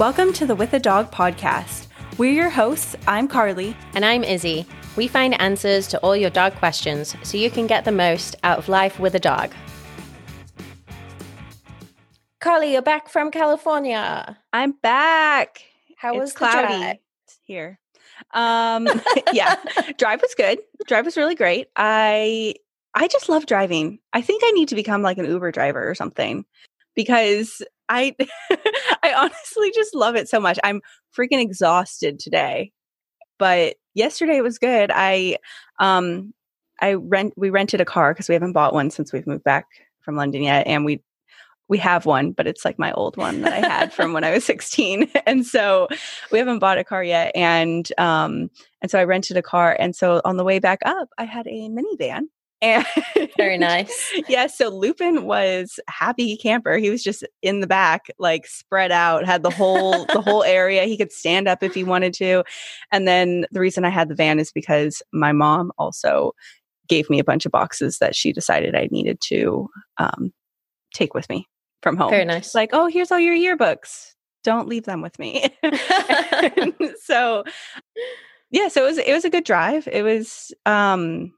Welcome to the With a Dog podcast. We're your hosts. I'm Carly. And I'm Izzy. We find answers to all your dog questions so you can get the most out of life with a dog. Carly, you're back from California. I'm back. How it's was cloudy drive? here. Um, yeah, drive was good. Drive was really great. I I just love driving. I think I need to become like an Uber driver or something because I I honestly just love it so much. I'm freaking exhausted today. But yesterday it was good. I um I rent we rented a car because we haven't bought one since we've moved back from London yet and we we have one, but it's like my old one that I had from when I was 16. And so we haven't bought a car yet. And um, and so I rented a car. And so on the way back up, I had a minivan. And Very nice. yeah, so Lupin was happy camper. He was just in the back, like spread out, had the whole the whole area. He could stand up if he wanted to. And then the reason I had the van is because my mom also gave me a bunch of boxes that she decided I needed to um, take with me from home. Very nice. Like, oh, here's all your yearbooks. Don't leave them with me. So yeah, so it was it was a good drive. It was um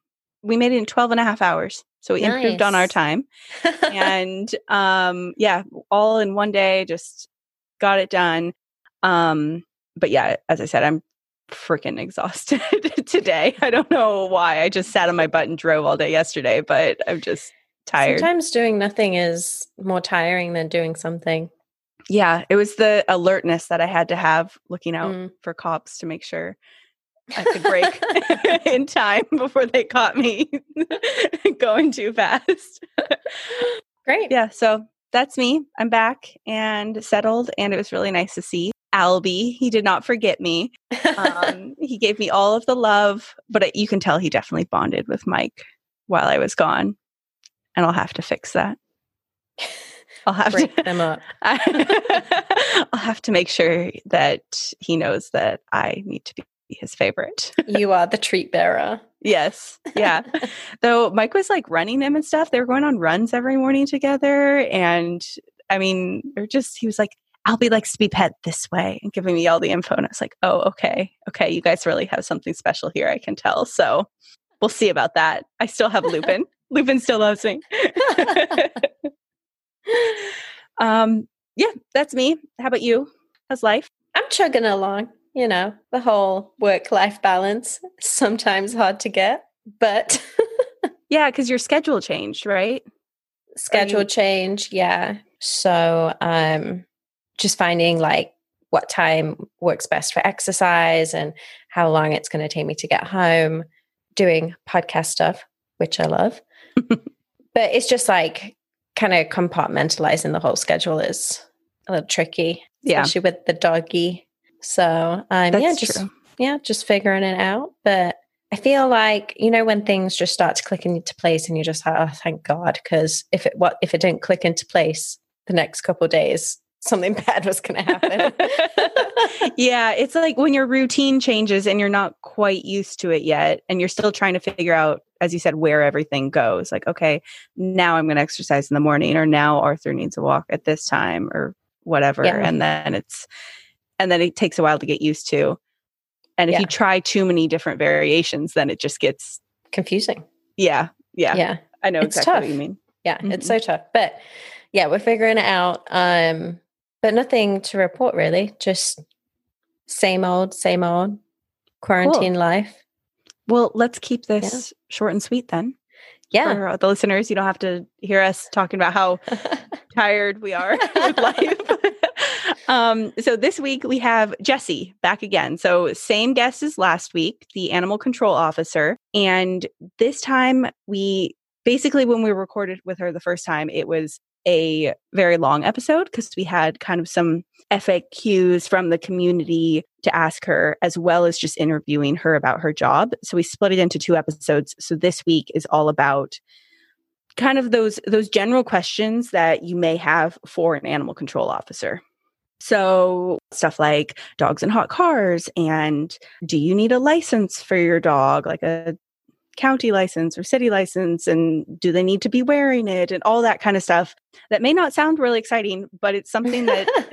we made it in 12 and a half hours. So we improved on our time. And um yeah, all in one day, just got it done. Um but yeah, as I said, I'm freaking exhausted today. I don't know why. I just sat on my butt and drove all day yesterday, but I'm just tired. Sometimes doing nothing is more tiring than doing something. Yeah, it was the alertness that I had to have looking out Mm. for cops to make sure I could break in time before they caught me going too fast. Great. yeah, so that's me. I'm back and settled, and it was really nice to see Albie. He did not forget me. Um, he gave me all of the love, but it, you can tell he definitely bonded with Mike while I was gone, and I'll have to fix that. I'll have Break to. them up. I- I'll have to make sure that he knows that I need to be his favorite. You are the treat bearer. yes. Yeah. Though Mike was like running him and stuff. They were going on runs every morning together. And I mean, they're just, he was like, Albie likes to be pet this way and giving me all the info. And I was like, oh, okay. Okay. You guys really have something special here. I can tell. So we'll see about that. I still have Lupin. Lupin still loves me. um, yeah, that's me. How about you? How's life? I'm chugging along. You know, the whole work life balance, sometimes hard to get, but Yeah, because your schedule changed, right? schedule you- change. Yeah. So, um, just finding like what time works best for exercise and how long it's going to take me to get home, doing podcast stuff, which I love. but it's just like kind of compartmentalizing the whole schedule is a little tricky, Yeah. especially with the doggy. So, um, That's yeah, just true. yeah, just figuring it out. But I feel like you know when things just start to click into place, and you're just like, oh, thank God, because if it what if it didn't click into place the next couple of days, something bad was going to happen. yeah, it's like when your routine changes and you're not quite used to it yet, and you're still trying to figure out, as you said, where everything goes. Like, okay, now I'm going to exercise in the morning, or now Arthur needs a walk at this time, or whatever. Yeah. And then it's, and then it takes a while to get used to. And if Yeah. you try too many different variations, then it just gets, Confusing. yeah, yeah. Yeah, I know It's exactly what tough. you mean. yeah, it's so tough. But yeah, we're figuring it out. Um, but nothing to report really. Just same old, same old quarantine life. Well, let's keep this short and sweet then. Yeah. For the listeners, you don't have to hear us talking about how tired we are with life. Um, so this week we have Jesse back again. So same guest as last week, the animal control officer. And this time we basically when we recorded with her the first time, it was a very long episode because we had kind of some FAQs from the community to ask her, as well as just interviewing her about her job. So we split it into two episodes. So this week is all about kind of those those general questions that you may have for an animal control officer. So stuff like dogs in hot cars and do you need a license for your dog like a county license or city license and do they need to be wearing it and all that kind of stuff? That may not sound really exciting but it's something that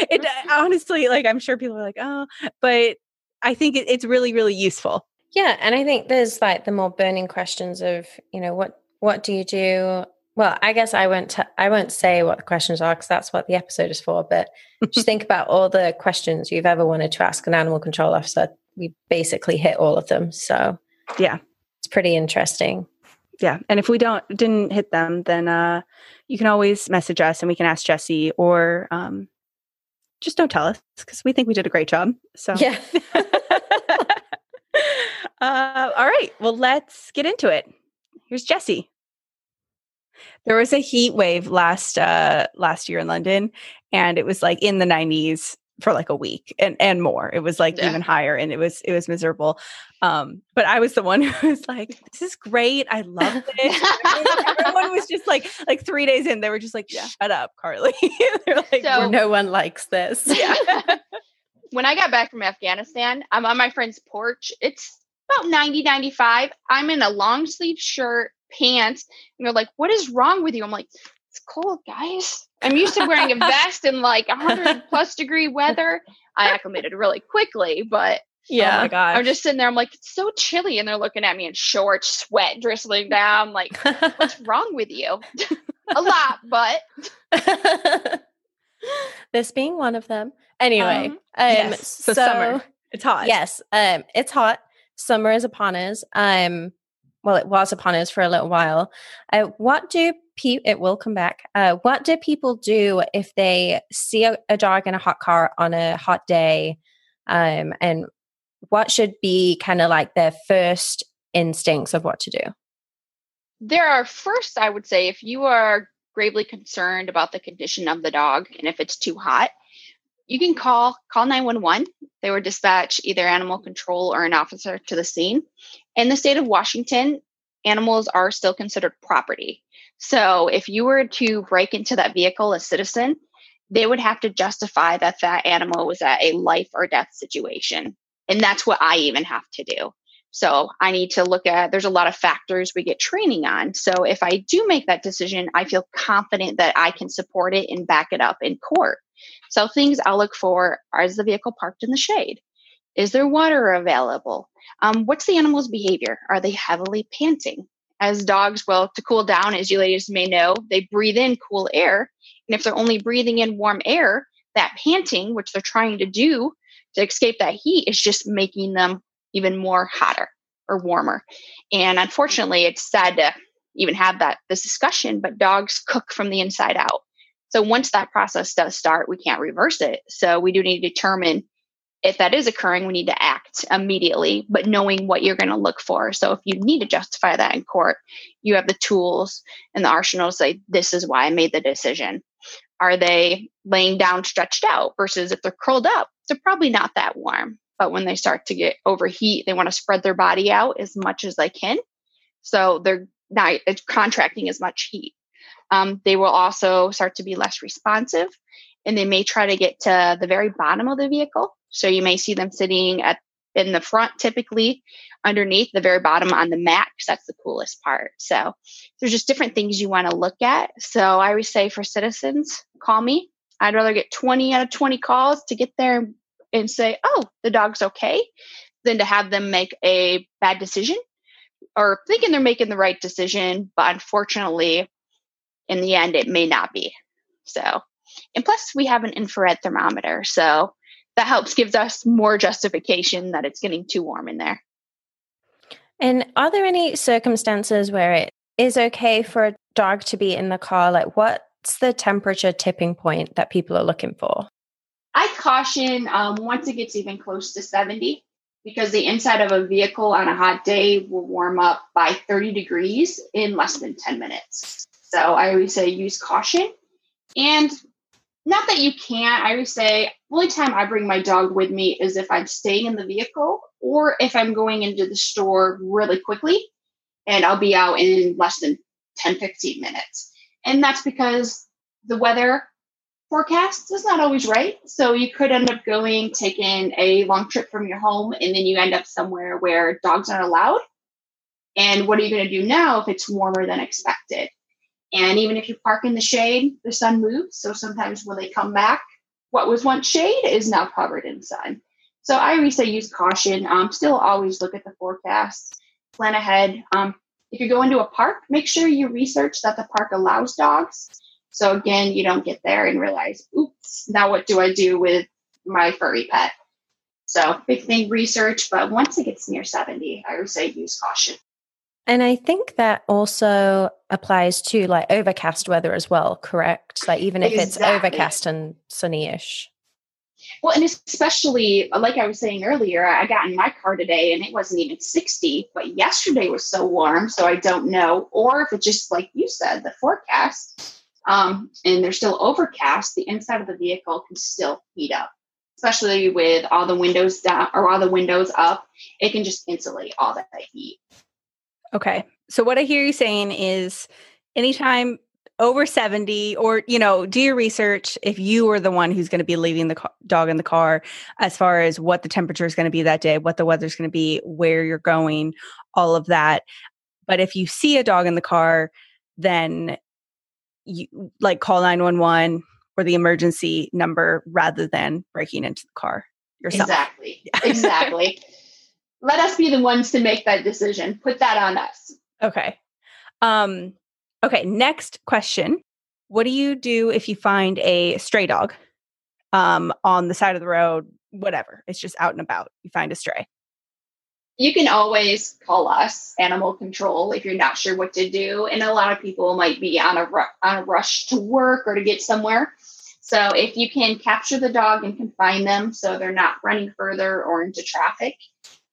it uh, honestly like i'm sure people are like oh but i think it, it's really really useful. Yeah and i think there's like the more burning questions of you know what what do you do well i guess i won't t- I won't say what the questions are because that's what the episode is for but just think about all the questions you've ever wanted to ask an animal control officer we basically hit all of them so yeah it's pretty interesting. Yeah. And if we don't didn't hit them, then uh you can always message us and we can ask Jesse or um just don't tell us because we think we did a great job. So yeah. uh, all right. Well, let's get into it. Here's Jesse. There was a heat wave last uh last year in London and it was like in the 90s for like a week and and more. It was like yeah. even higher and it was it was miserable. Um but i was the one who was like this is great. I love it. Everyone was just like like three days in they were just like shut up carly. They're like so, no one likes this. Yeah. When i got back from afghanistan i'm on my friend's porch. It's about 90 95 i'm in a long sleeve shirt pants and they're like what is wrong with you i'm like it's cold guys I'm used to wearing a vest in like 100 plus degree weather. I acclimated really quickly, but yeah, oh my god, I'm just sitting there. I'm like, it's so chilly, and they're looking at me in shorts, sweat drizzling down. Like, what's wrong with you? a lot, but this being one of them. Anyway, um, um yes. so, so summer, it's hot. Yes, um, it's hot. Summer is upon us. Um, well, it was upon us for a little while. Uh, what do people? It will come back. Uh, what do people do if they see a, a, dog in a hot car on a hot day? Um, and what should be kind of like their first instincts of what to do? There are first, I would say, if you are gravely concerned about the condition of the dog and if it's too hot, you can call call 911 they would dispatch either animal control or an officer to the scene in the state of washington animals are still considered property so if you were to break into that vehicle as citizen they would have to justify that that animal was at a life or death situation and that's what i even have to do so I need to look at, there's a lot of factors we get training on. So if I do make that decision, I feel confident that I can support it and back it up in court. So things I'll look for are is the vehicle parked in the shade? Is there water available? Um, what's the animal's behavior? Are they heavily panting? As dogs, well, to cool down, as you ladies may know, they breathe in cool air. And if they're only breathing in warm air, that panting, which they're trying to do to escape that heat, is just making them even more hotter or warmer. And unfortunately, it's sad to even have that this discussion, but dogs cook from the inside out. So once that process does start, we can't reverse it. So we do need to determine if that is occurring, we need to act immediately, but knowing what you're going to look for. So if you need to justify that in court, you have the tools and the arsenal to say, this is why I made the decision. Are they laying down stretched out versus if they're curled up, they're probably not that warm. But when they start to get overheat, they want to spread their body out as much as they can. So they're not contracting as much heat. Um, they will also start to be less responsive and they may try to get to the very bottom of the vehicle. So you may see them sitting at in the front typically underneath the very bottom on the mat because that's the coolest part. So there's just different things you want to look at. So I always say for citizens, call me. I'd rather get 20 out of 20 calls to get there and say, oh, the dog's okay, than to have them make a bad decision or thinking they're making the right decision. But unfortunately, in the end, it may not be. So, and plus, we have an infrared thermometer. So that helps gives us more justification that it's getting too warm in there. And are there any circumstances where it is okay for a dog to be in the car? Like, what's the temperature tipping point that people are looking for? I caution um, once it gets even close to 70, because the inside of a vehicle on a hot day will warm up by 30 degrees in less than 10 minutes. So I always say use caution. And not that you can't, I always say only time I bring my dog with me is if I'm staying in the vehicle or if I'm going into the store really quickly and I'll be out in less than 10, 15 minutes. And that's because the weather forecast is not always right. So you could end up going, taking a long trip from your home, and then you end up somewhere where dogs aren't allowed. And what are you going to do now if it's warmer than expected? And even if you park in the shade, the sun moves. So sometimes when they come back, what was once shade is now covered in sun. So I always say use caution. Um, still always look at the forecast, plan ahead. Um, if you go into a park, make sure you research that the park allows dogs. So again, you don't get there and realize, oops, now what do I do with my furry pet? So big thing, research. But once it gets near 70, I would say use caution. And I think that also applies to like overcast weather as well, correct? Like even if exactly. it's overcast and sunny-ish. Well, and especially like I was saying earlier, I got in my car today and it wasn't even 60, but yesterday was so warm, so I don't know. Or if it's just like you said, the forecast, um, and they're still overcast, the inside of the vehicle can still heat up. Especially with all the windows down or all the windows up, it can just insulate all that heat. Okay. So what I hear you saying is anytime over 70 or you know do your research if you are the one who's going to be leaving the car, dog in the car as far as what the temperature is going to be that day what the weather's going to be where you're going all of that but if you see a dog in the car then you like call 911 or the emergency number rather than breaking into the car yourself exactly exactly let us be the ones to make that decision. Put that on us. Okay. Um, okay. Next question. What do you do if you find a stray dog um, on the side of the road? Whatever. It's just out and about. You find a stray. You can always call us animal control if you're not sure what to do. And a lot of people might be on a, ru- on a rush to work or to get somewhere. So if you can capture the dog and confine them so they're not running further or into traffic,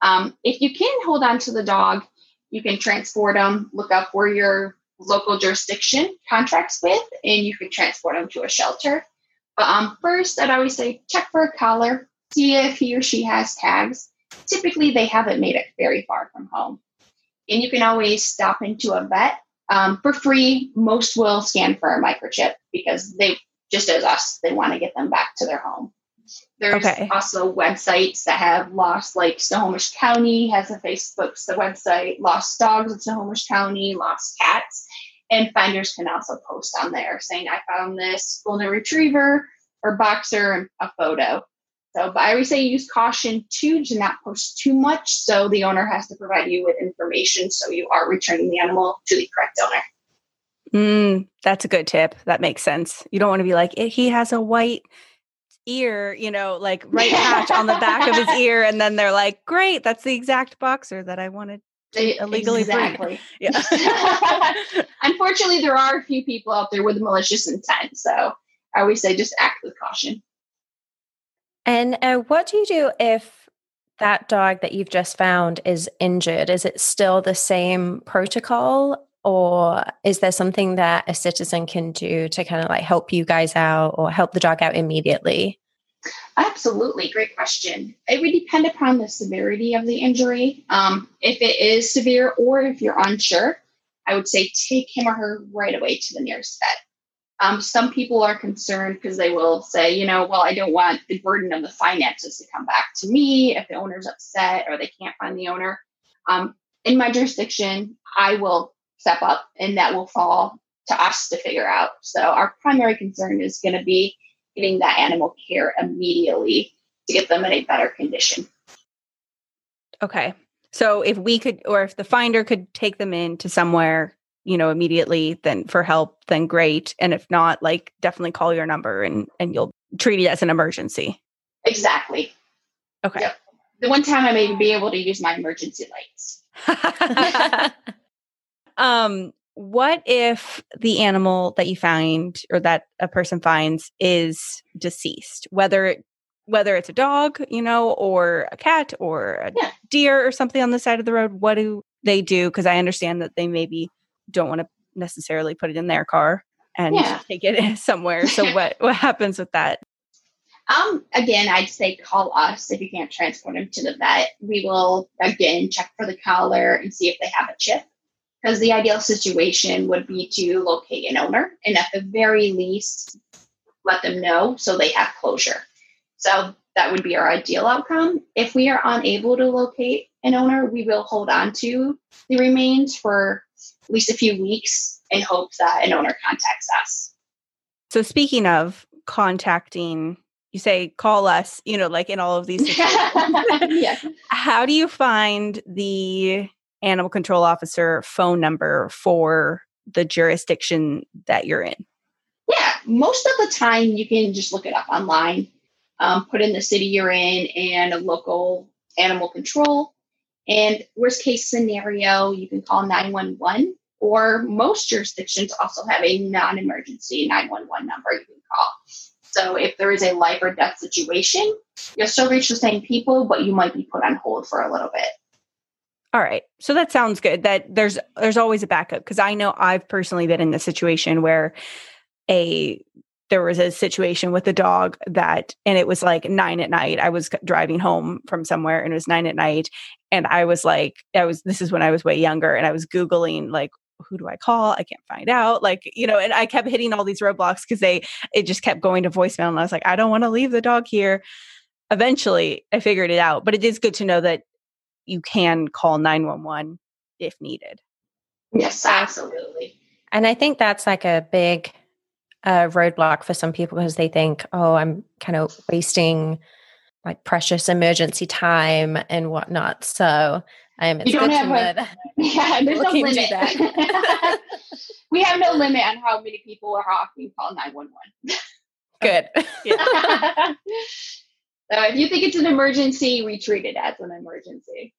um, if you can hold on to the dog, you can transport them, look up where your local jurisdiction contracts with, and you can transport them to a shelter. But um, first, I'd always say check for a collar, see if he or she has tags. Typically, they haven't made it very far from home. And you can always stop into a vet um, for free. Most will scan for a microchip because they, just as us, they want to get them back to their home. There's okay. also websites that have lost, like Snohomish County has a Facebook website, Lost Dogs in Snohomish County, Lost Cats. And finders can also post on there saying, I found this golden retriever or boxer and a photo. So, but I always say use caution too to not post too much. So the owner has to provide you with information so you are returning the animal to the correct owner. Mm, that's a good tip. That makes sense. You don't want to be like, he has a white ear, you know, like right patch on the back of his ear. And then they're like, great, that's the exact boxer that I wanted to illegally exactly. Yeah. Unfortunately, there are a few people out there with malicious intent. So I always say just act with caution. And uh, what do you do if that dog that you've just found is injured? Is it still the same protocol? Or is there something that a citizen can do to kind of like help you guys out or help the dog out immediately? Absolutely. Great question. It would depend upon the severity of the injury. Um, if it is severe or if you're unsure, I would say take him or her right away to the nearest vet. Um, some people are concerned because they will say, you know, well, I don't want the burden of the finances to come back to me if the owner's upset or they can't find the owner. Um, in my jurisdiction, I will step up and that will fall to us to figure out. So our primary concern is going to be getting that animal care immediately to get them in a better condition. Okay. So if we could or if the finder could take them in to somewhere, you know, immediately then for help, then great. And if not, like definitely call your number and and you'll treat it as an emergency. Exactly. Okay. Yep. The one time I may be able to use my emergency lights. Um, what if the animal that you find or that a person finds is deceased, whether whether it's a dog, you know, or a cat or a yeah. deer or something on the side of the road? What do they do? Because I understand that they maybe don't want to necessarily put it in their car and yeah. take it somewhere. So what what happens with that? Um, again, I'd say call us if you can't transport them to the vet. We will again check for the collar and see if they have a chip because the ideal situation would be to locate an owner and at the very least let them know so they have closure. So that would be our ideal outcome. If we are unable to locate an owner, we will hold on to the remains for at least a few weeks in hopes that an owner contacts us. So, speaking of contacting, you say call us, you know, like in all of these yeah. How do you find the animal control officer phone number for the jurisdiction that you're in? Yeah, most of the time you can just look it up online, um, put in the city you're in and a local animal control. And worst case scenario, you can call 911, or most jurisdictions also have a non emergency 911 number you can call. So if there is a life or death situation, you'll still reach the same people, but you might be put on hold for a little bit. All right. So that sounds good. That there's there's always a backup because I know I've personally been in the situation where a there was a situation with a dog that and it was like 9 at night. I was driving home from somewhere and it was 9 at night and I was like I was this is when I was way younger and I was googling like who do I call? I can't find out. Like, you know, and I kept hitting all these roadblocks because they it just kept going to voicemail. And I was like, I don't want to leave the dog here. Eventually I figured it out. But it is good to know that you can call 911 if needed. Yes, absolutely. And I think that's like a big uh, roadblock for some people because they think, oh, I'm kind of wasting like precious emergency time and whatnot. So um, it's you don't have a, yeah, there's no limit. we have no limit on how many people or how often you call 911. Good. So if you think it's an emergency, we treat it as an emergency.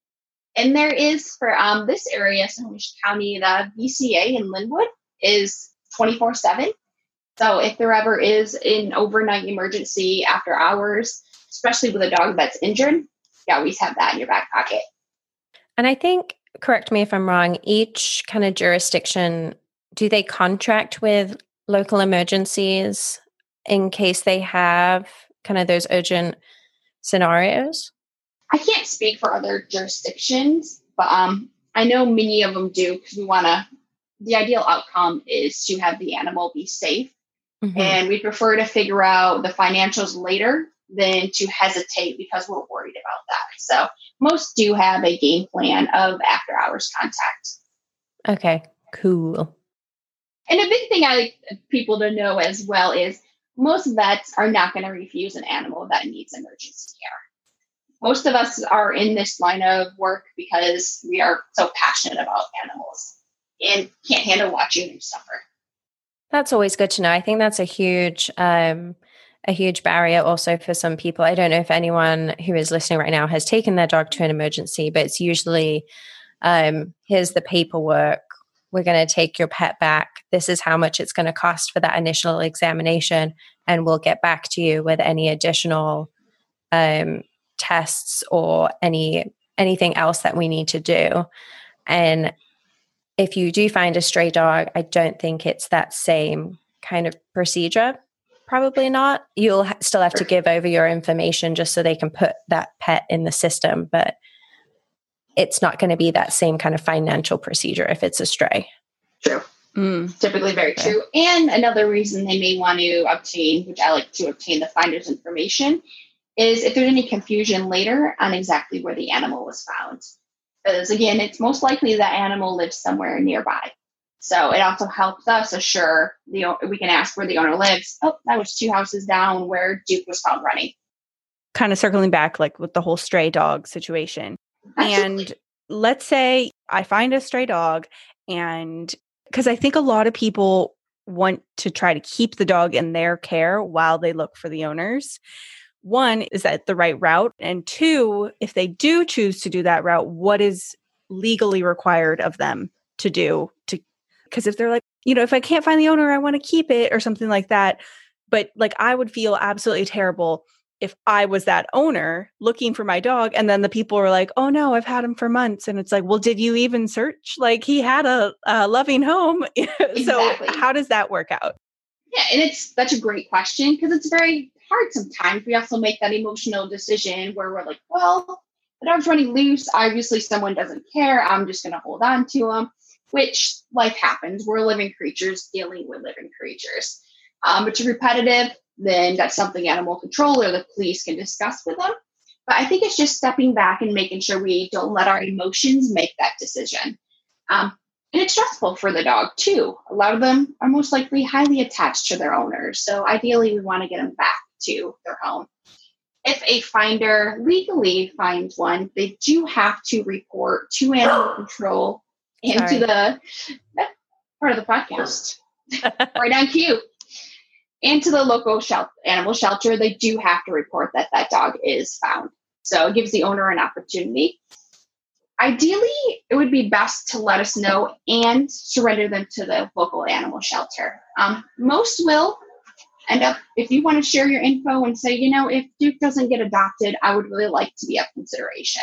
And there is for um, this area, Snohomish County, the VCA in Lynnwood is 24 7. So if there ever is an overnight emergency after hours, especially with a dog that's injured, you always have that in your back pocket. And I think, correct me if I'm wrong, each kind of jurisdiction, do they contract with local emergencies in case they have kind of those urgent scenarios? I can't speak for other jurisdictions, but um, I know many of them do because we want to. The ideal outcome is to have the animal be safe, mm-hmm. and we prefer to figure out the financials later than to hesitate because we're worried about that. So most do have a game plan of after hours contact. Okay, cool. And a big thing I like people to know as well is most vets are not going to refuse an animal that needs emergency care. Most of us are in this line of work because we are so passionate about animals and can't handle watching them suffer. That's always good to know. I think that's a huge um, a huge barrier also for some people. I don't know if anyone who is listening right now has taken their dog to an emergency, but it's usually um, here's the paperwork. We're going to take your pet back. This is how much it's going to cost for that initial examination, and we'll get back to you with any additional um, tests or any anything else that we need to do. And if you do find a stray dog, I don't think it's that same kind of procedure probably not. You'll ha- still have to give over your information just so they can put that pet in the system, but it's not going to be that same kind of financial procedure if it's a stray. True. Mm. Typically very okay. true. And another reason they may want to obtain, which I like to obtain the finder's information, is if there's any confusion later on exactly where the animal was found. Because again, it's most likely that animal lives somewhere nearby. So it also helps us assure the we can ask where the owner lives. Oh, that was two houses down where Duke was found running. Kind of circling back, like with the whole stray dog situation. Absolutely. And let's say I find a stray dog, and because I think a lot of people want to try to keep the dog in their care while they look for the owners. One, is that the right route? And two, if they do choose to do that route, what is legally required of them to do to because if they're like, you know, if I can't find the owner, I want to keep it or something like that. But like, I would feel absolutely terrible if I was that owner looking for my dog and then the people were like, oh no, I've had him for months. And it's like, well, did you even search? Like, he had a, a loving home. Exactly. so, how does that work out? Yeah. And it's such a great question because it's very hard sometimes. We also make that emotional decision where we're like, well, the dog's running loose. Obviously, someone doesn't care. I'm just going to hold on to him which life happens. We're living creatures dealing with living creatures. Um, but to repetitive, then that's something animal control or the police can discuss with them. But I think it's just stepping back and making sure we don't let our emotions make that decision. Um, and it's stressful for the dog too. A lot of them are most likely highly attached to their owners. So ideally, we want to get them back to their home. If a finder legally finds one, they do have to report to animal control and to the part of the podcast right on cue and to the local shelter, animal shelter. They do have to report that that dog is found. So it gives the owner an opportunity Ideally, it would be best to let us know and surrender them to the local animal shelter. Um, most will end up, if you want to share your info and say, you know, if Duke doesn't get adopted, I would really like to be of consideration.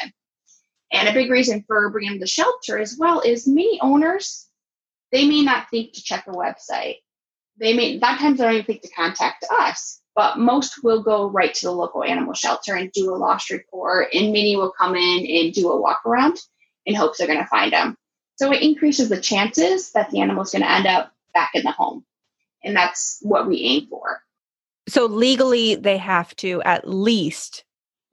And a big reason for bringing them to the shelter as well is many owners, they may not think to check a website. They may, that times they don't even think to contact us but most will go right to the local animal shelter and do a lost report and many will come in and do a walk around in hopes they're going to find them so it increases the chances that the animal is going to end up back in the home and that's what we aim for. So legally they have to at least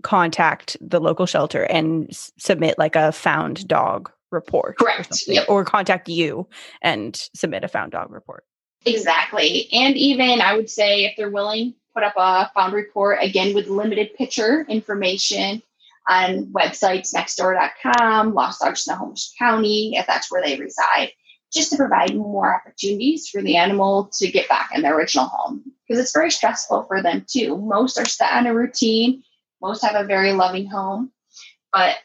contact the local shelter and s- submit like a found dog report correct. or, yep. or contact you and submit a found dog report. Exactly. And even i would say if they're willing put up a found report again with limited picture information on websites nextdoor.com, Lost Dogs Snohomish County, if that's where they reside, just to provide more opportunities for the animal to get back in their original home. Because it's very stressful for them too. Most are set on a routine, most have a very loving home. But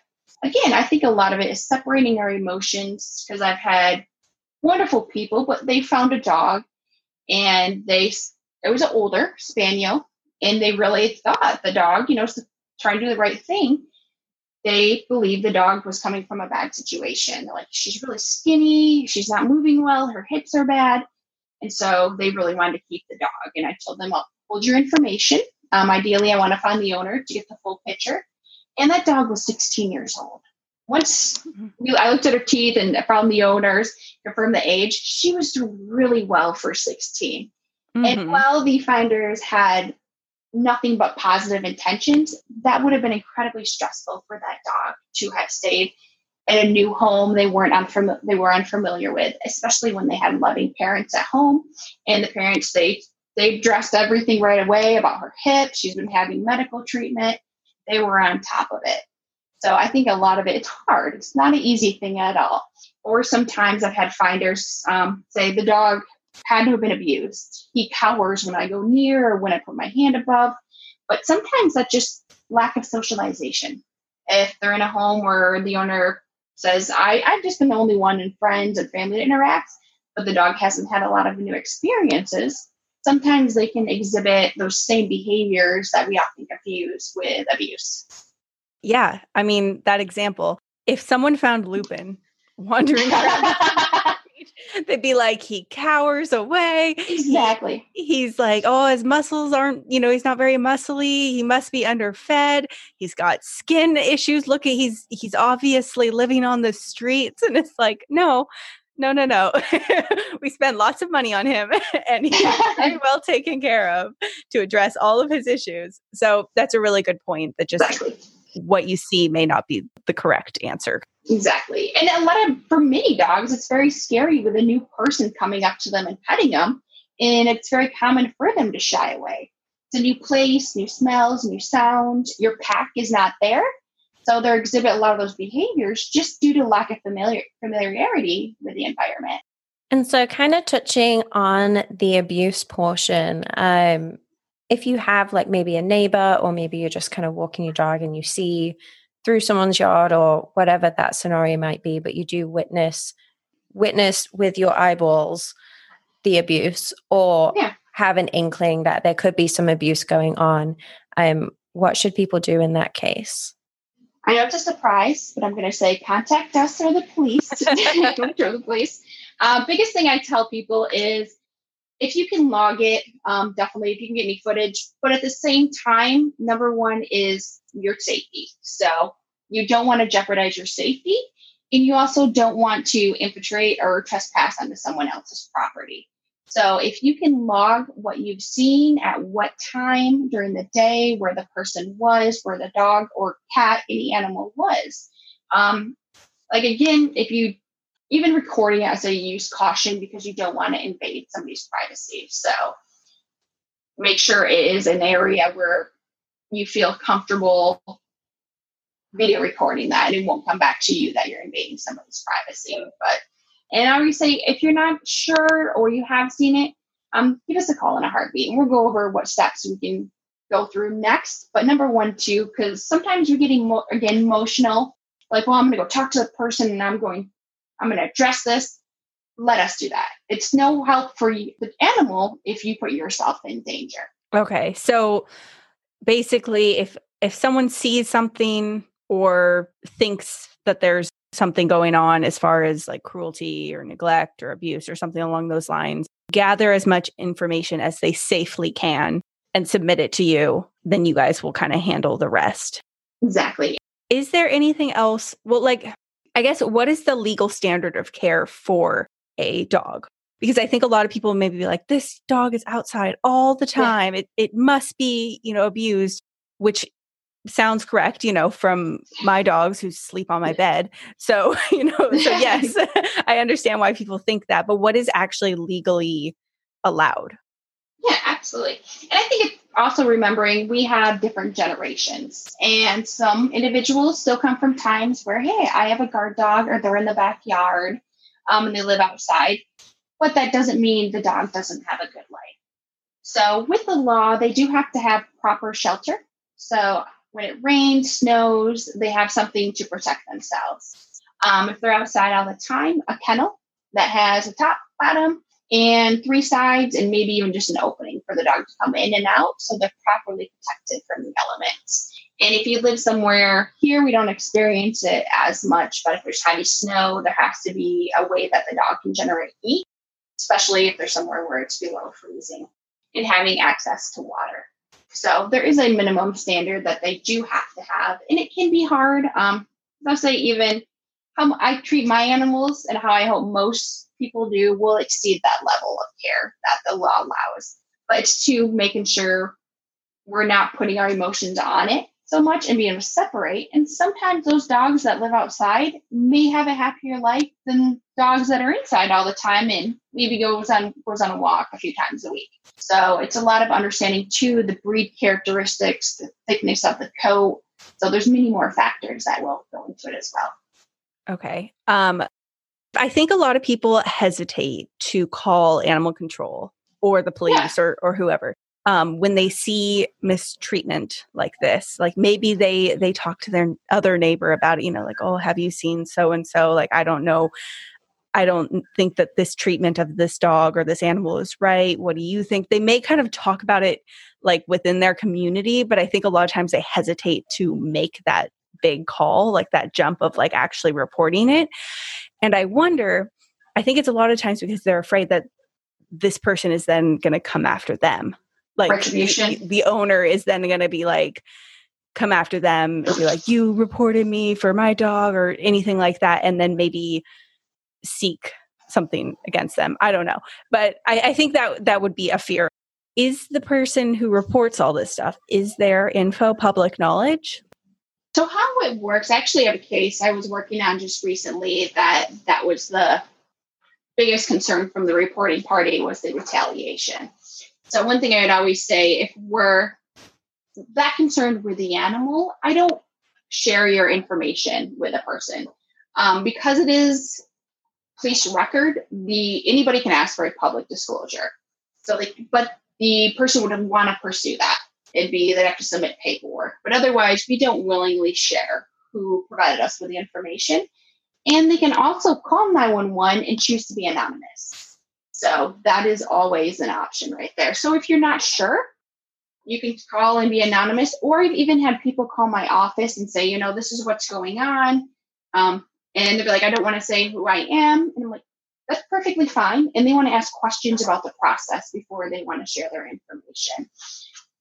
again, I think a lot of it is separating our emotions because I've had wonderful people, but they found a dog and they it was an older spaniel, and they really thought the dog, you know, trying to do the right thing. They believed the dog was coming from a bad situation. They're like, she's really skinny, she's not moving well, her hips are bad. And so they really wanted to keep the dog. And I told them, well, hold your information. Um, ideally, I want to find the owner to get the full picture. And that dog was 16 years old. Once we, I looked at her teeth and found the owners, confirmed the age, she was doing really well for 16. Mm-hmm. And while the finders had nothing but positive intentions, that would have been incredibly stressful for that dog to have stayed in a new home they weren't unfamiliar they were unfamiliar with, especially when they had loving parents at home. And the parents they they dressed everything right away about her hip. She's been having medical treatment. They were on top of it. So I think a lot of it, it's hard. It's not an easy thing at all. Or sometimes I've had finders um, say the dog had to have been abused. He cowers when I go near or when I put my hand above. But sometimes that's just lack of socialization. If they're in a home where the owner says, I, I've just been the only one in friends and family that interacts, but the dog hasn't had a lot of new experiences, sometimes they can exhibit those same behaviors that we often confuse with abuse. Yeah. I mean, that example, if someone found Lupin wandering around they'd be like, he cowers away. Exactly. He's like, oh, his muscles aren't, you know, he's not very muscly. He must be underfed. He's got skin issues. Look at he's he's obviously living on the streets. And it's like, no, no, no, no. we spent lots of money on him and he's very well taken care of to address all of his issues. So that's a really good point that just exactly. what you see may not be the correct answer. Exactly. And a lot of, for many dogs, it's very scary with a new person coming up to them and petting them. And it's very common for them to shy away. It's a new place, new smells, new sounds. Your pack is not there. So they exhibit a lot of those behaviors just due to lack of familiar, familiarity with the environment. And so, kind of touching on the abuse portion, um, if you have like maybe a neighbor or maybe you're just kind of walking your dog and you see through someone's yard or whatever that scenario might be, but you do witness witness with your eyeballs the abuse or yeah. have an inkling that there could be some abuse going on. Um, what should people do in that case? I know it's a surprise, but I'm going to say contact us or the police. or the police. Uh, biggest thing I tell people is if you can log it, um, definitely if you can get any footage. But at the same time, number one is your safety. So you don't want to jeopardize your safety. And you also don't want to infiltrate or trespass onto someone else's property. So if you can log what you've seen at what time during the day, where the person was, where the dog or cat, any animal was. Um, like again, if you even recording as a use caution because you don't want to invade somebody's privacy. So make sure it is an area where you feel comfortable video recording that and it won't come back to you that you're invading somebody's privacy. But and I would say if you're not sure or you have seen it, um, give us a call in a heartbeat and we'll go over what steps we can go through next. But number one, too, because sometimes you're getting mo- again emotional, like, well, I'm going to go talk to the person and I'm going, I'm going to address this. Let us do that. It's no help for you, the animal if you put yourself in danger. Okay, so basically, if if someone sees something or thinks that there's something going on as far as like cruelty or neglect or abuse or something along those lines, gather as much information as they safely can and submit it to you. Then you guys will kind of handle the rest. Exactly. Is there anything else? Well, like, I guess, what is the legal standard of care for a dog? Because I think a lot of people maybe be like, this dog is outside all the time. Yeah. It, it must be, you know, abused, which sounds correct, you know, from my dogs who sleep on my bed. So, you know, so yes, I understand why people think that, but what is actually legally allowed? Yeah, absolutely. And I think it's also remembering we have different generations, and some individuals still come from times where, hey, I have a guard dog, or they're in the backyard, um, and they live outside. But that doesn't mean the dog doesn't have a good life. So, with the law, they do have to have proper shelter. So, when it rains, snows, they have something to protect themselves. Um, if they're outside all the time, a kennel that has a top, bottom, and three sides, and maybe even just an opening for the dog to come in and out so they're properly protected from the elements. And if you live somewhere here, we don't experience it as much, but if there's heavy snow, there has to be a way that the dog can generate heat, especially if there's somewhere where it's below freezing, and having access to water. So there is a minimum standard that they do have to have, and it can be hard. Um, I'll say even how I treat my animals and how I hope most people do will exceed that level of care that the law allows. But it's to making sure we're not putting our emotions on it so much and being able to separate. And sometimes those dogs that live outside may have a happier life than dogs that are inside all the time and maybe goes on goes on a walk a few times a week. So it's a lot of understanding too the breed characteristics, the thickness of the coat. So there's many more factors that will go into it as well. Okay. Um I think a lot of people hesitate to call animal control or the police yeah. or, or whoever um, when they see mistreatment like this like maybe they they talk to their other neighbor about it you know like oh have you seen so and so? Like i don't know. I don't think that this treatment of this dog or this animal is right. What do you think? They may kind of talk about it like within their community but i think a lot of times they hesitate to make that big call like that jump of like actually reporting it and i wonder i think it's a lot of times because they're afraid that this person is then going to come after them. Like the, the owner is then going to be like come after them and be like you reported me for my dog or anything like that and then maybe seek something against them. I don't know. But I, I think that that would be a fear. Is the person who reports all this stuff is their info public knowledge so how it works I actually have a case i was working on just recently that that was the biggest concern from the reporting party was the retaliation so one thing I'd always say, if we're that concerned with the animal, I don't share your information with a person um, because it is police record. The anybody can ask for a public disclosure. So, like, but the person would want to pursue that. It'd be they'd have to submit paperwork, but otherwise, we don't willingly share who provided us with the information. And they can also call 911 and choose to be anonymous. So that is always an option right there. So if you're not sure, you can call and be anonymous, or I've even had people call my office and say, you know, this is what's going on. Um, and they're like, I don't want to say who I am. And I'm like, that's perfectly fine. And they want to ask questions about the process before they want to share their information.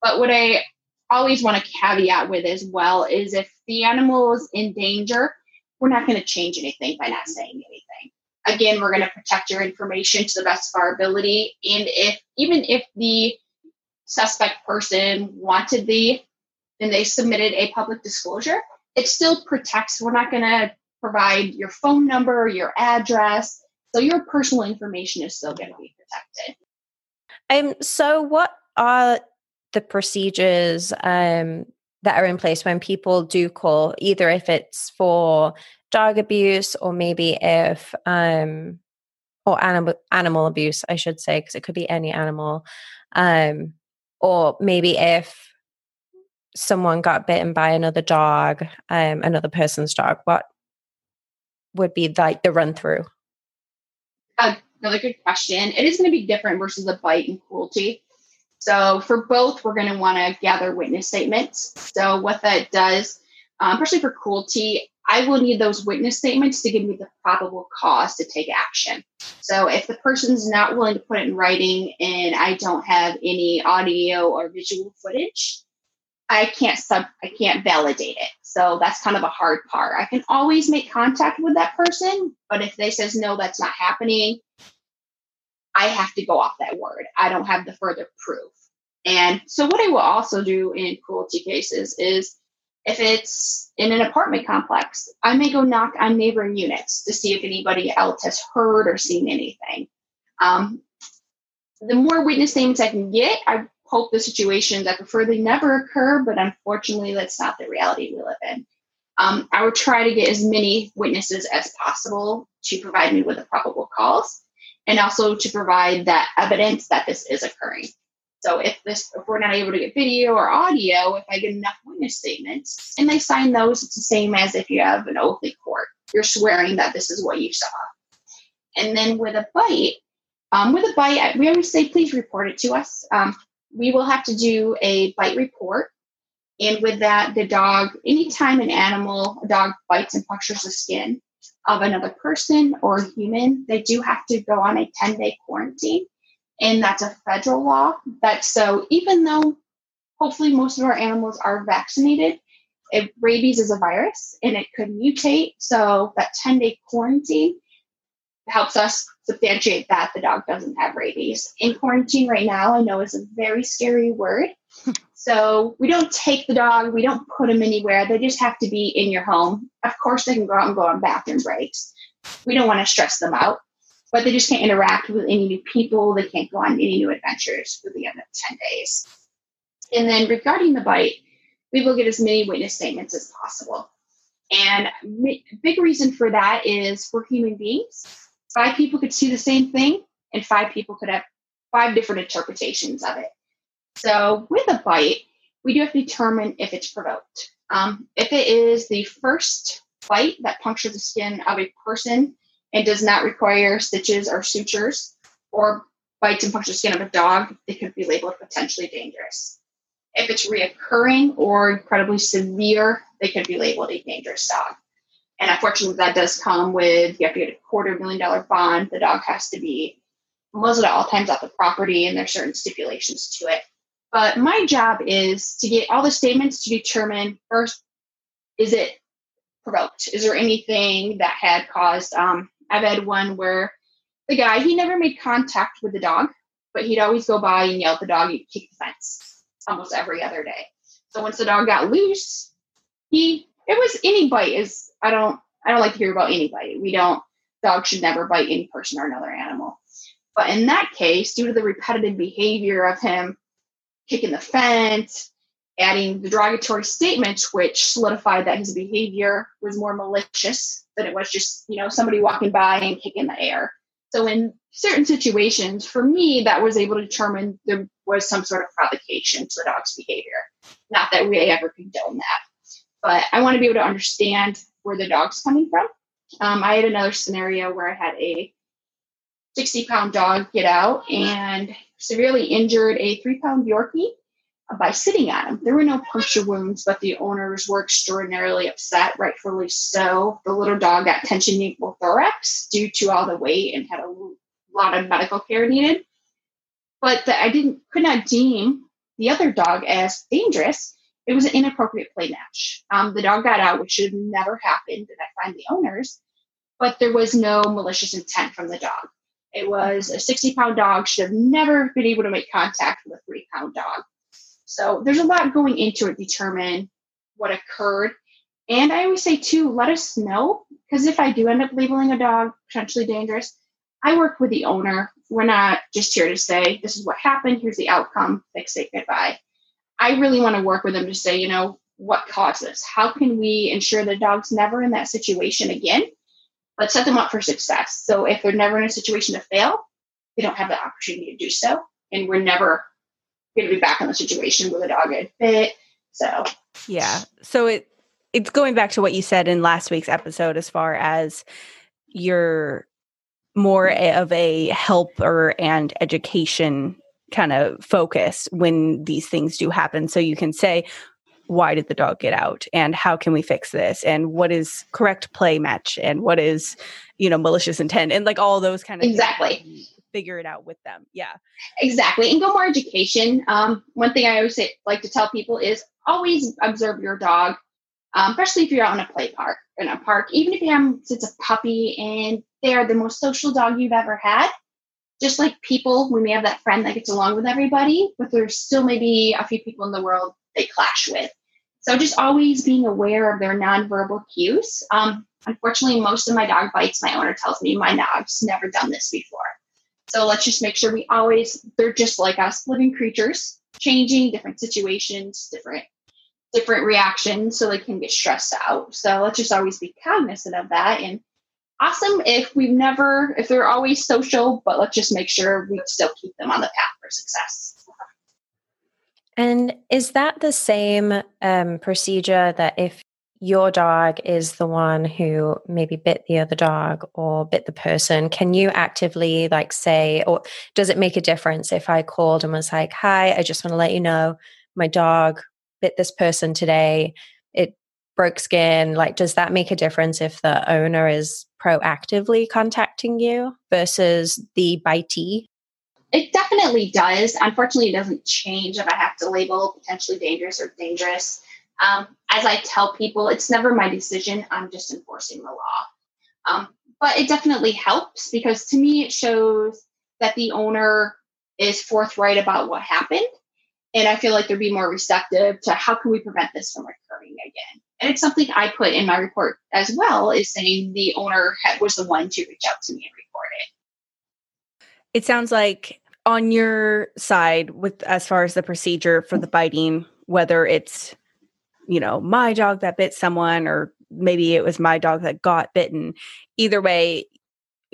But what I always want to caveat with as well is if the animal is in danger, we're not going to change anything by not saying anything. again, we're going to protect your information to the best of our ability. And if even if the suspect person wanted the and they submitted a public disclosure, it still protects. We're not going to provide your phone number, your address. So your personal information is still going to be protected. Um, so what are the procedures um, that are in place when people do call, either if it's for dog abuse or maybe if um, or animal animal abuse, I should say, because it could be any animal, um, or maybe if someone got bitten by another dog, um, another person's dog, what would be like the run through? Uh, another good question. It is going to be different versus a bite and cruelty. So for both, we're going to want to gather witness statements. So what that does, um, especially for cruelty, I will need those witness statements to give me the probable cause to take action. So if the person's not willing to put it in writing and I don't have any audio or visual footage, I can't sub I can't validate it. So that's kind of a hard part. I can always make contact with that person, but if they says no that's not happening, I have to go off that word. I don't have the further proof. And so what I will also do in cruelty cases is if it's in an apartment complex, I may go knock on neighboring units to see if anybody else has heard or seen anything. Um, the more witness statements I can get, I hope the situations I prefer they never occur, but unfortunately, that's not the reality we live in. Um, I would try to get as many witnesses as possible to provide me with a probable cause and also to provide that evidence that this is occurring. So if this if we're not able to get video or audio, if I get enough witness statements and they sign those, it's the same as if you have an oath in court. You're swearing that this is what you saw. And then with a bite, um, with a bite, we always say please report it to us. Um, we will have to do a bite report. And with that, the dog, anytime an animal, a dog bites and punctures the skin of another person or human, they do have to go on a 10 day quarantine. And that's a federal law. That so even though hopefully most of our animals are vaccinated, if rabies is a virus and it could mutate. So that 10 day quarantine helps us substantiate that the dog doesn't have rabies. In quarantine right now, I know is a very scary word. so we don't take the dog, we don't put them anywhere. They just have to be in your home. Of course, they can go out and go on bathroom breaks. We don't want to stress them out, but they just can't interact with any new people. They can't go on any new adventures for the end of 10 days. And then regarding the bite, we will get as many witness statements as possible. And big reason for that is we're human beings five people could see the same thing and five people could have five different interpretations of it. So with a bite, we do have to determine if it's provoked. Um, if it is the first bite that punctures the skin of a person and does not require stitches or sutures, or bites and punctures the skin of a dog, it could be labeled potentially dangerous. If it's reoccurring or incredibly severe, they could be labeled a dangerous dog. And unfortunately, that does come with you have to get a quarter million dollar bond. The dog has to be muzzled at all times off the property, and there's certain stipulations to it. But my job is to get all the statements to determine first, is it provoked? Is there anything that had caused? Um, I've had one where the guy he never made contact with the dog, but he'd always go by and yell at the dog, and kick the fence almost every other day. So once the dog got loose, he it was any bite is I don't I don't like to hear about any bite. We don't dogs should never bite any person or another animal. But in that case, due to the repetitive behavior of him kicking the fence, adding the derogatory statements, which solidified that his behavior was more malicious than it was just, you know, somebody walking by and kicking the air. So in certain situations, for me, that was able to determine there was some sort of provocation to the dog's behavior. Not that we ever condone that. But I want to be able to understand where the dog's coming from. Um, I had another scenario where I had a 60 pound dog get out and severely injured a three pound Yorkie by sitting on him. There were no puncture wounds, but the owners were extraordinarily upset, rightfully so. The little dog got tension pneumothorax due to all the weight and had a lot of medical care needed. But the, I didn't could not deem the other dog as dangerous it was an inappropriate play match. Um, the dog got out, which should have never happened. And I find the owners but there was no malicious intent from the dog. It was a 60 pound dog, should have never been able to make contact with a three pound dog. So there's a lot going into it, determine what occurred. And I always say, too, let us know, because if I do end up labeling a dog potentially dangerous, I work with the owner. We're not just here to say, this is what happened, here's the outcome, fix it, goodbye. I really want to work with them to say, you know, what caused this? How can we ensure the dog's never in that situation again? Let's set them up for success. So if they're never in a situation to fail, they don't have the opportunity to do so. And we're never going to be back in the situation where the dog had bit. So yeah. So it it's going back to what you said in last week's episode as far as you're more of a helper and education kind of focus when these things do happen. So you can say, why did the dog get out? And how can we fix this? And what is correct play match? And what is you know malicious intent? And like all those kind of exactly. figure it out with them. Yeah. Exactly. And go more education. Um, one thing i always say, like to tell people is always observe your dog um, especially if you're out in a play park in a park. Even if you have since a puppy and they are the most social dog you've ever had just like people we may have that friend that gets along with everybody but there's still maybe a few people in the world they clash with. So just always being aware of their nonverbal cues. Um, unfortunately, most of my dog bites, my owner tells me my dog's never done this before. So let's just make sure we always, they're just like us, living creatures, changing different situations, different different reactions so they can get stressed out. So let's just always be cognizant of that. And awesome if we've never, if they're always social, but let's just make sure we still keep them on the path for success. And is that the same um, procedure that if your dog is the one who maybe bit the other dog or bit the person, can you actively like say, or does it make a difference if I called and was like, hi, I just want to let you know my dog bit this person today? It broke skin. Like, does that make a difference if the owner is proactively contacting you versus the bitee? It definitely does. Unfortunately, it doesn't change if I have to label potentially dangerous or dangerous. Um, as I tell people, it's never my decision. I'm just enforcing the law. Um, but it definitely helps because to me, it shows that the owner is forthright about what happened. And I feel like they'd be more receptive to how can we prevent this from occurring again. And it's something I put in my report as well, is saying the owner was the one to reach out to me and report it. It sounds like on your side with as far as the procedure for the biting whether it's you know my dog that bit someone or maybe it was my dog that got bitten either way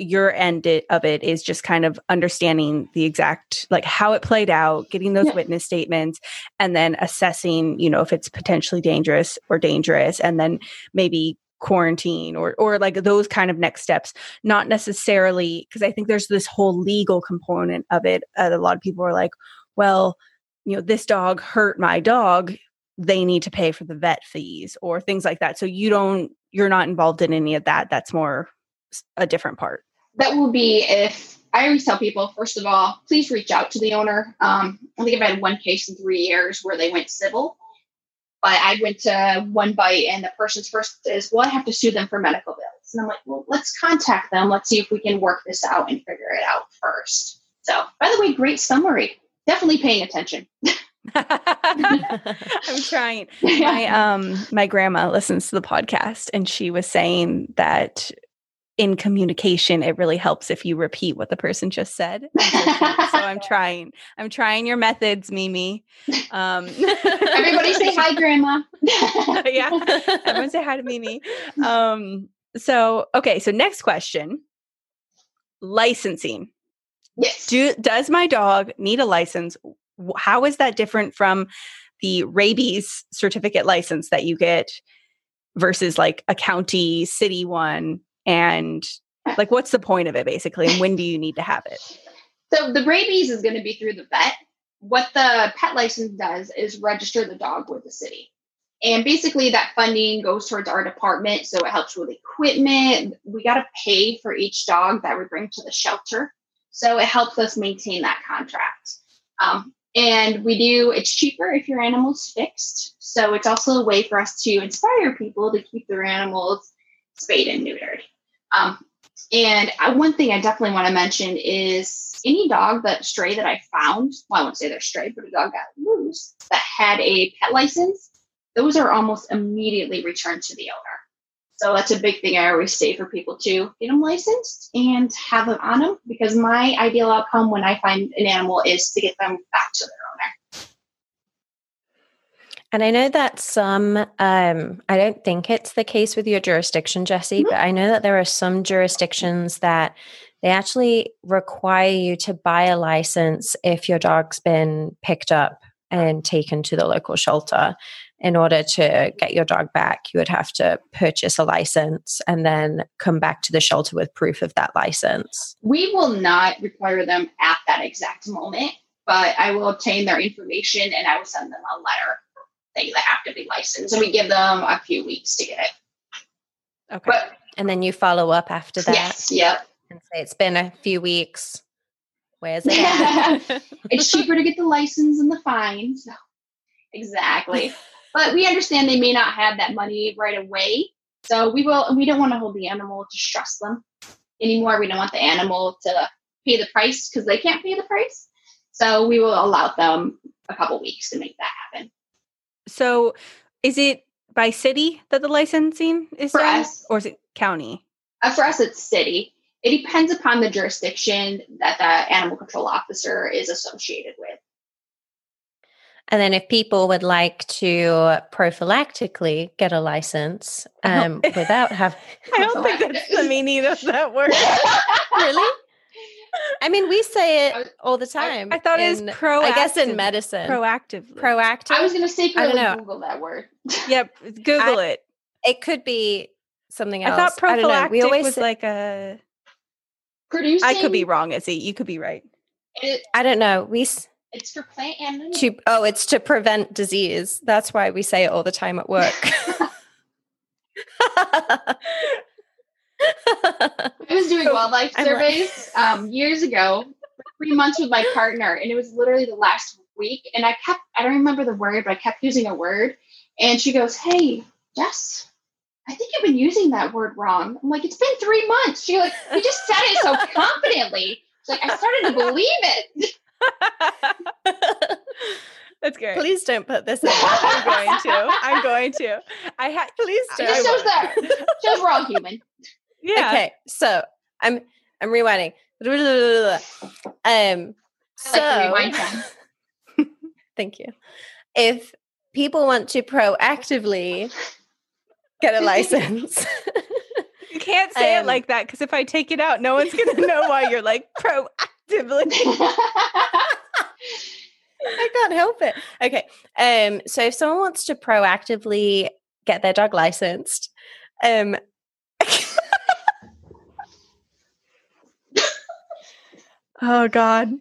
your end of it is just kind of understanding the exact like how it played out getting those yeah. witness statements and then assessing you know if it's potentially dangerous or dangerous and then maybe quarantine or or like those kind of next steps. Not necessarily because i think there's this whole legal component of it uh, a lot of people are like well you know this dog hurt my dog they need to pay for the vet fees or things like that. So you don't you're not involved in any of that. That's more a different part that will be if i always tell people first of all please reach out to the owner um, i think i've had one case in three years where they went civil but I went to one bite and the person's first is, well, I have to sue them for medical bills. And I'm like, well, let's contact them. Let's see if we can work this out and figure it out first. So, by the way, great summary. Definitely paying attention. I'm trying. My um my grandma listens to the podcast and she was saying that in communication, it really helps if you repeat what the person just said. So, I'm trying. I'm trying your methods, Mimi. Um, Everybody say hi, Grandma. yeah, everyone say hi to Mimi. Um, so okay, so next question: licensing. Yes. Do does my dog need a license? How is that different from the rabies certificate license that you get versus like a county city one? And like what's the point of it basically and when do you need to have it? So the rabies is going to be through the vet. What the pet license does is register the dog with the city. And basically that funding goes towards our department so it helps with equipment. We got to pay for each dog that we bring to the shelter so it helps us maintain that contract. Um, and we do it's cheaper if your animal's fixed so it's also a way for us to inspire people to keep their animals spayed and neutered Um, and I, one thing I definitely want to mention is any dog that stray that I found, well, I won't say they're stray, but a dog got loose that had a pet license, those are almost immediately returned to the owner. So that's a big thing I always say for people to get them licensed and have them on them because my ideal outcome when I find an animal is to get them back to their. And I know that some, um, I don't think it's the case with your jurisdiction, Jesse, mm-hmm. but I know that there are some jurisdictions that they actually require you to buy a license if your dog's been picked up and taken to the local shelter in order to get your dog back, you would have to purchase a license and then come back to the shelter with proof of that license. We will not require them at that exact moment, but I will obtain their information and I will send them a letter they have to be licensed. And we give them a few weeks to get it. Okay. But, and then you follow up after that? Yes. Yep. And say it's been a few weeks. Where's it at? it's cheaper to get the license and the fine. So. Exactly. But we understand they may not have that money right away. So we will we don't want to hold the animal to stress them anymore. We don't want the animal to pay the price because they can't pay the price. So we will allow them a couple weeks to make that happen. So is it by city that the licensing is for done, us, or is it county? Uh, for us, it's city. It depends upon the jurisdiction that the animal control officer is associated with. And then if people would like to prophylactically get a license um, without having. I don't think that's the meaning of that word. really? I mean, we say it all the time. I, I thought in, it was proactive. I guess in medicine. Proactive. Proactive. I was going to say, I don't know. Google that word. yep. Google I, it. It could be something else. I thought prophylactic I we always was say, like a. Producing. I could be wrong, Izzy. You could be right. It, I don't know. We it's for plant and to oh, it's to prevent disease. That's why we say it all the time at work. I was doing wildlife surveys um, years ago, three months with my partner, and it was literally the last week. And I kept, I don't remember the word, but I kept using a word. And she goes, Hey, Jess, I think you've been using that word wrong. I'm like, It's been three months. She like, You just said it so confidently. She's like, I started to believe it. That's great. Please don't put this in. I'm going to. I'm going to. I had. Please don't. It shows that shows we're all human. Yeah. Okay. So I'm I'm rewinding. Um. So. thank you. If people want to proactively get a license. you can't say um, it like that because if I take it out, no one's going to know why you're like proactively. I can't help it. Okay. Um, so if someone wants to proactively get their dog licensed, um Oh God.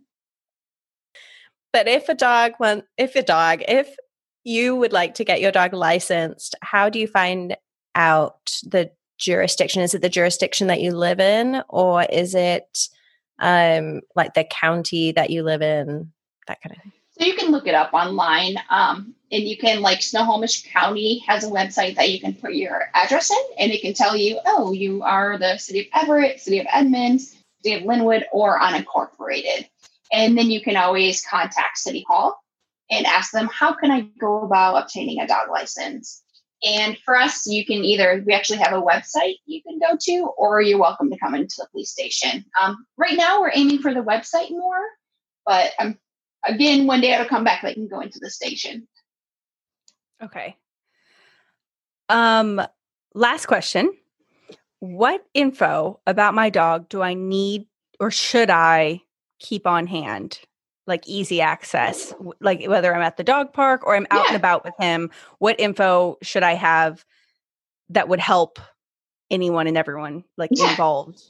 But if a dog want if a dog, if you would like to get your dog licensed, how do you find out the jurisdiction? Is it the jurisdiction that you live in or is it um like the county that you live in? That kind of thing. So you can look it up online. Um, and you can like Snohomish County has a website that you can put your address in and it can tell you, oh, you are the city of Everett, city of Edmonds, city of Lynnwood, or unincorporated. And then you can always contact City Hall and ask them, how can I go about obtaining a dog license? And for us, you can either, we actually have a website you can go to, or you're welcome to come into the police station. Um, right now, we're aiming for the website more, but I'm again, one day it'll come back, they can go into the station. Okay. Um, last question. What info about my dog do I need or should I keep on hand? Like easy access, like whether I'm at the dog park or I'm out yeah. and about with him, what info should I have that would help anyone and everyone like yeah. involved?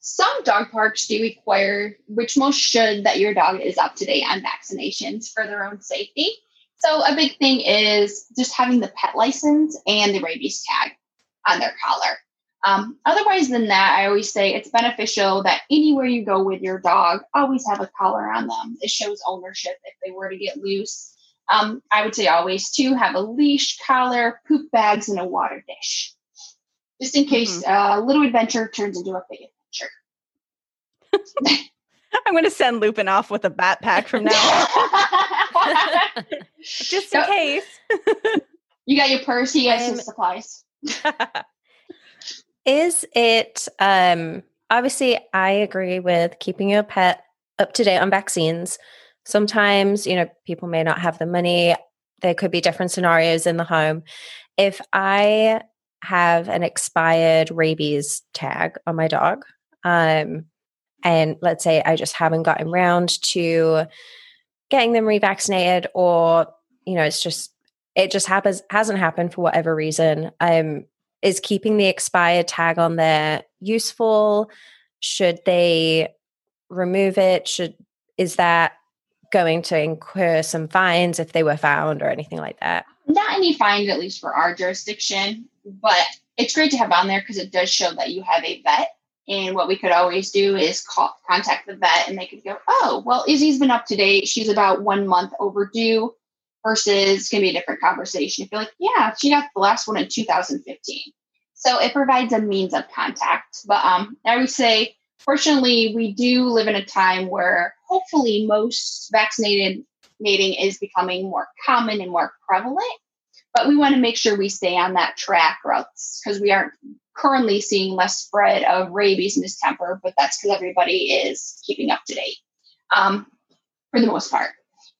Some dog parks do require, which most should, that your dog is up to date on vaccinations for their own safety. So, a big thing is just having the pet license and the rabies tag on their collar. Um, otherwise than that, I always say it's beneficial that anywhere you go with your dog, always have a collar on them. It shows ownership if they were to get loose. Um, I would say always too have a leash, collar, poop bags, and a water dish. just in case mm-hmm. a uh, little adventure turns into a big adventure. I'm going to send Lupin off with a backpack from now on. just in case. you got your purse, he has his supplies. Is it um obviously I agree with keeping your pet up to date on vaccines. Sometimes, you know, people may not have the money. There could be different scenarios in the home. If I have an expired rabies tag on my dog, um, and let's say I just haven't gotten around to getting them revaccinated, or you know, it's just it just happens hasn't happened for whatever reason. Um, is keeping the expired tag on there useful? Should they remove it? Should is that going to incur some fines if they were found or anything like that? Not any fines, at least for our jurisdiction, but it's great to have on there because it does show that you have a vet. And what we could always do is call, contact the vet and they could go, oh, well, Izzy's been up to date. She's about one month overdue versus going to be a different conversation. If you're like, yeah, she got the last one in 2015. So it provides a means of contact. But um, I would say fortunately, we do live in a time where hopefully most vaccinated mating is becoming more common and more prevalent. But we want to make sure we stay on that track because we aren't currently seeing less spread of rabies and distemper, but that's because everybody is keeping up to date um, for the most part.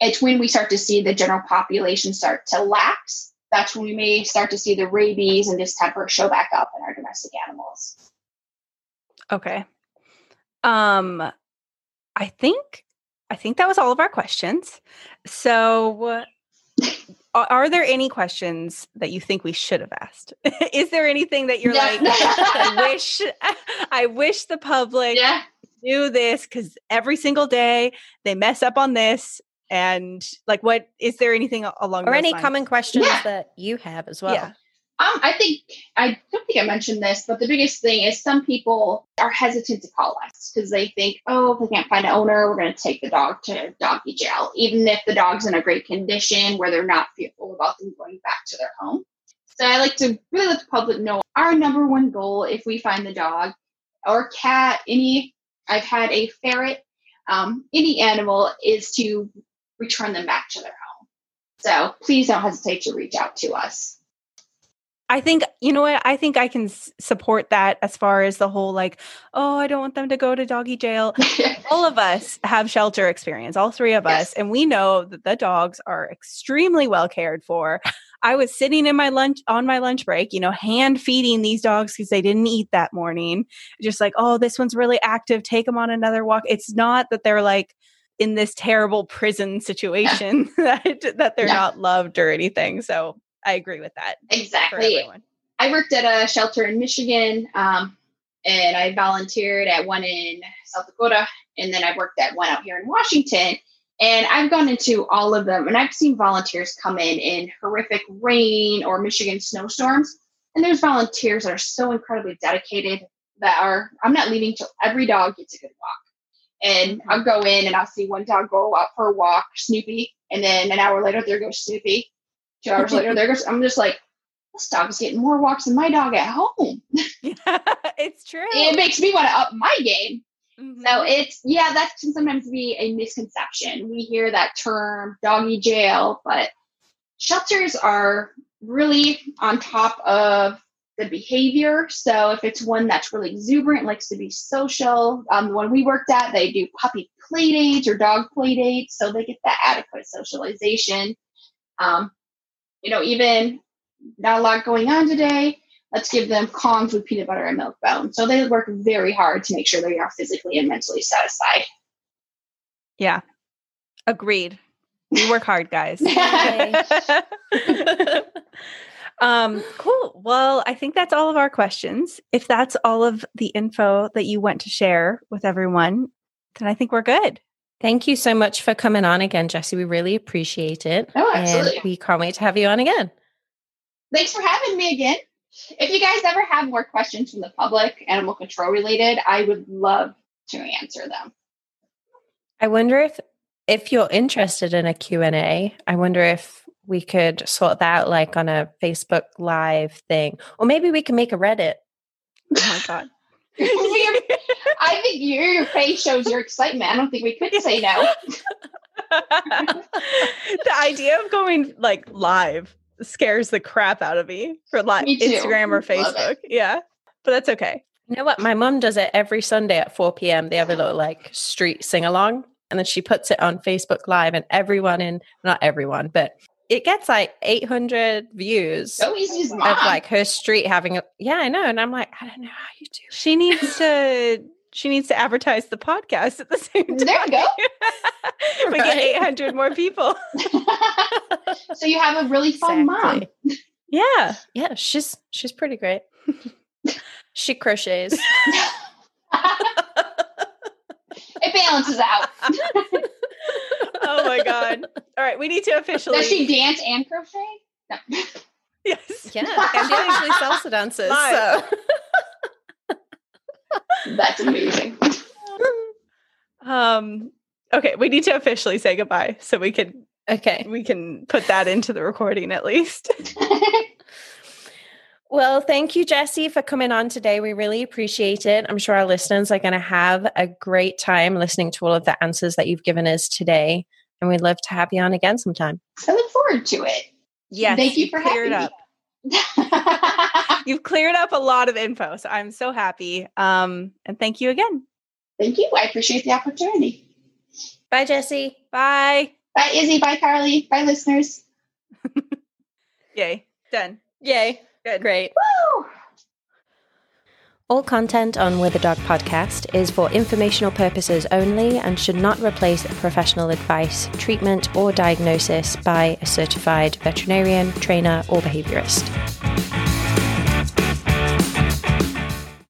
It's when we start to see the general population start to lax. That's when we may start to see the rabies and distemper show back up in our domestic animals. Okay. Um, I think I think that was all of our questions. So, are there any questions that you think we should have asked? Is there anything that you're yeah. like, I wish, I wish the public yeah. knew this because every single day they mess up on this, and like, what is there anything along or any lines? common questions yeah. that you have as well? Yeah. Um, I think I don't think I mentioned this, but the biggest thing is some people are hesitant to call us because they think, oh, if we can't find an owner, we're going to take the dog to doggy jail, even if the dog's in a great condition where they're not fearful about them going back to their home. So I like to really let the public know our number one goal if we find the dog or cat, any, I've had a ferret, um, any animal is to return them back to their home. So please don't hesitate to reach out to us. I think you know what I think I can s- support that as far as the whole like oh I don't want them to go to doggy jail. all of us have shelter experience, all three of yes. us, and we know that the dogs are extremely well cared for. I was sitting in my lunch on my lunch break, you know, hand feeding these dogs because they didn't eat that morning. Just like, oh, this one's really active. Take them on another walk. It's not that they're like in this terrible prison situation that that they're yeah. not loved or anything. So I agree with that. Exactly. I worked at a shelter in Michigan, um, and I volunteered at one in South Dakota, and then I worked at one out here in Washington. And I've gone into all of them, and I've seen volunteers come in in horrific rain or Michigan snowstorms. And there's volunteers that are so incredibly dedicated that are, I'm not leaving till every dog gets a good walk. And. I'll go in and I'll see one dog go out for a walk, Snoopy, and then an hour later there goes Snoopy. Two hours later, there goes. I'm just like, this dog's getting more walks than my dog at home. yeah, it's true. It makes me want to up my game. Mm-hmm. So it's yeah, that can sometimes be a misconception. We hear that term doggy jail, but shelters are really on top of the behavior. So if it's one that's really exuberant, likes to be social, um, the one we worked at, they do puppy play dates or dog play dates, so they get that adequate socialization. Um, you know, even not a lot going on today. Let's give them Kongs with peanut butter and milk bone. So they work very hard to make sure they are physically and mentally satisfied. Yeah. Agreed. We work hard, guys. um, cool. Well, I think that's all of our questions. If that's all of the info that you want to share with everyone, then I think we're good. Thank you so much for coming on again, Jesse. We really appreciate it. Oh, absolutely. And we can't wait to have you on again. Thanks for having me again. If you guys ever have more questions from the public, animal control related, I would love to answer them. I wonder if if you're interested in a Q&A, I wonder if we could sort that out like on a Facebook live thing. Or maybe we can make a Reddit Oh my god. I think your your face shows your excitement. I don't think we could say no. the idea of going like live scares the crap out of me for like Me. Instagram or Facebook. Yeah. But that's okay. You know what? My mom does it every Sunday at 4 p.m. They have a little like street sing along, and then she puts it on Facebook Live, and everyone in not everyone, but it gets like 800 views So easy of mom. like her street having a yeah, I know, and I'm like, I don't know how you do. it. She needs to she needs to advertise the podcast at the same time. There you go. we get 800 more people. so you have a really fun mom. Yeah. Yeah, she's she's pretty great. she crochets. it balances out. Oh my god. All right, we need to officially Does she dance and crochet? No. Yes. Yeah, and she actually salsa dances. Live. So That's amazing. Um okay, we need to officially say goodbye so we can okay. we can put that into the recording at least. Well, thank you, Jesse, for coming on today. We really appreciate it. I'm sure our listeners are going to have a great time listening to all of the answers that you've given us today. And we'd love to have you on again sometime. I look forward to it. Yes. Thank you for cleared having up. me. You've cleared up a lot of info, so I'm so happy. Um, and thank you again. Thank you. I appreciate the opportunity. Bye, Jesse. Bye. Bye, Izzy. Bye, Carly. Bye, listeners. Yay. Done. Yay. Good. Great. Woo! All content on With a Dog podcast is for informational purposes only and should not replace professional advice, treatment, or diagnosis by a certified veterinarian, trainer, or behaviorist.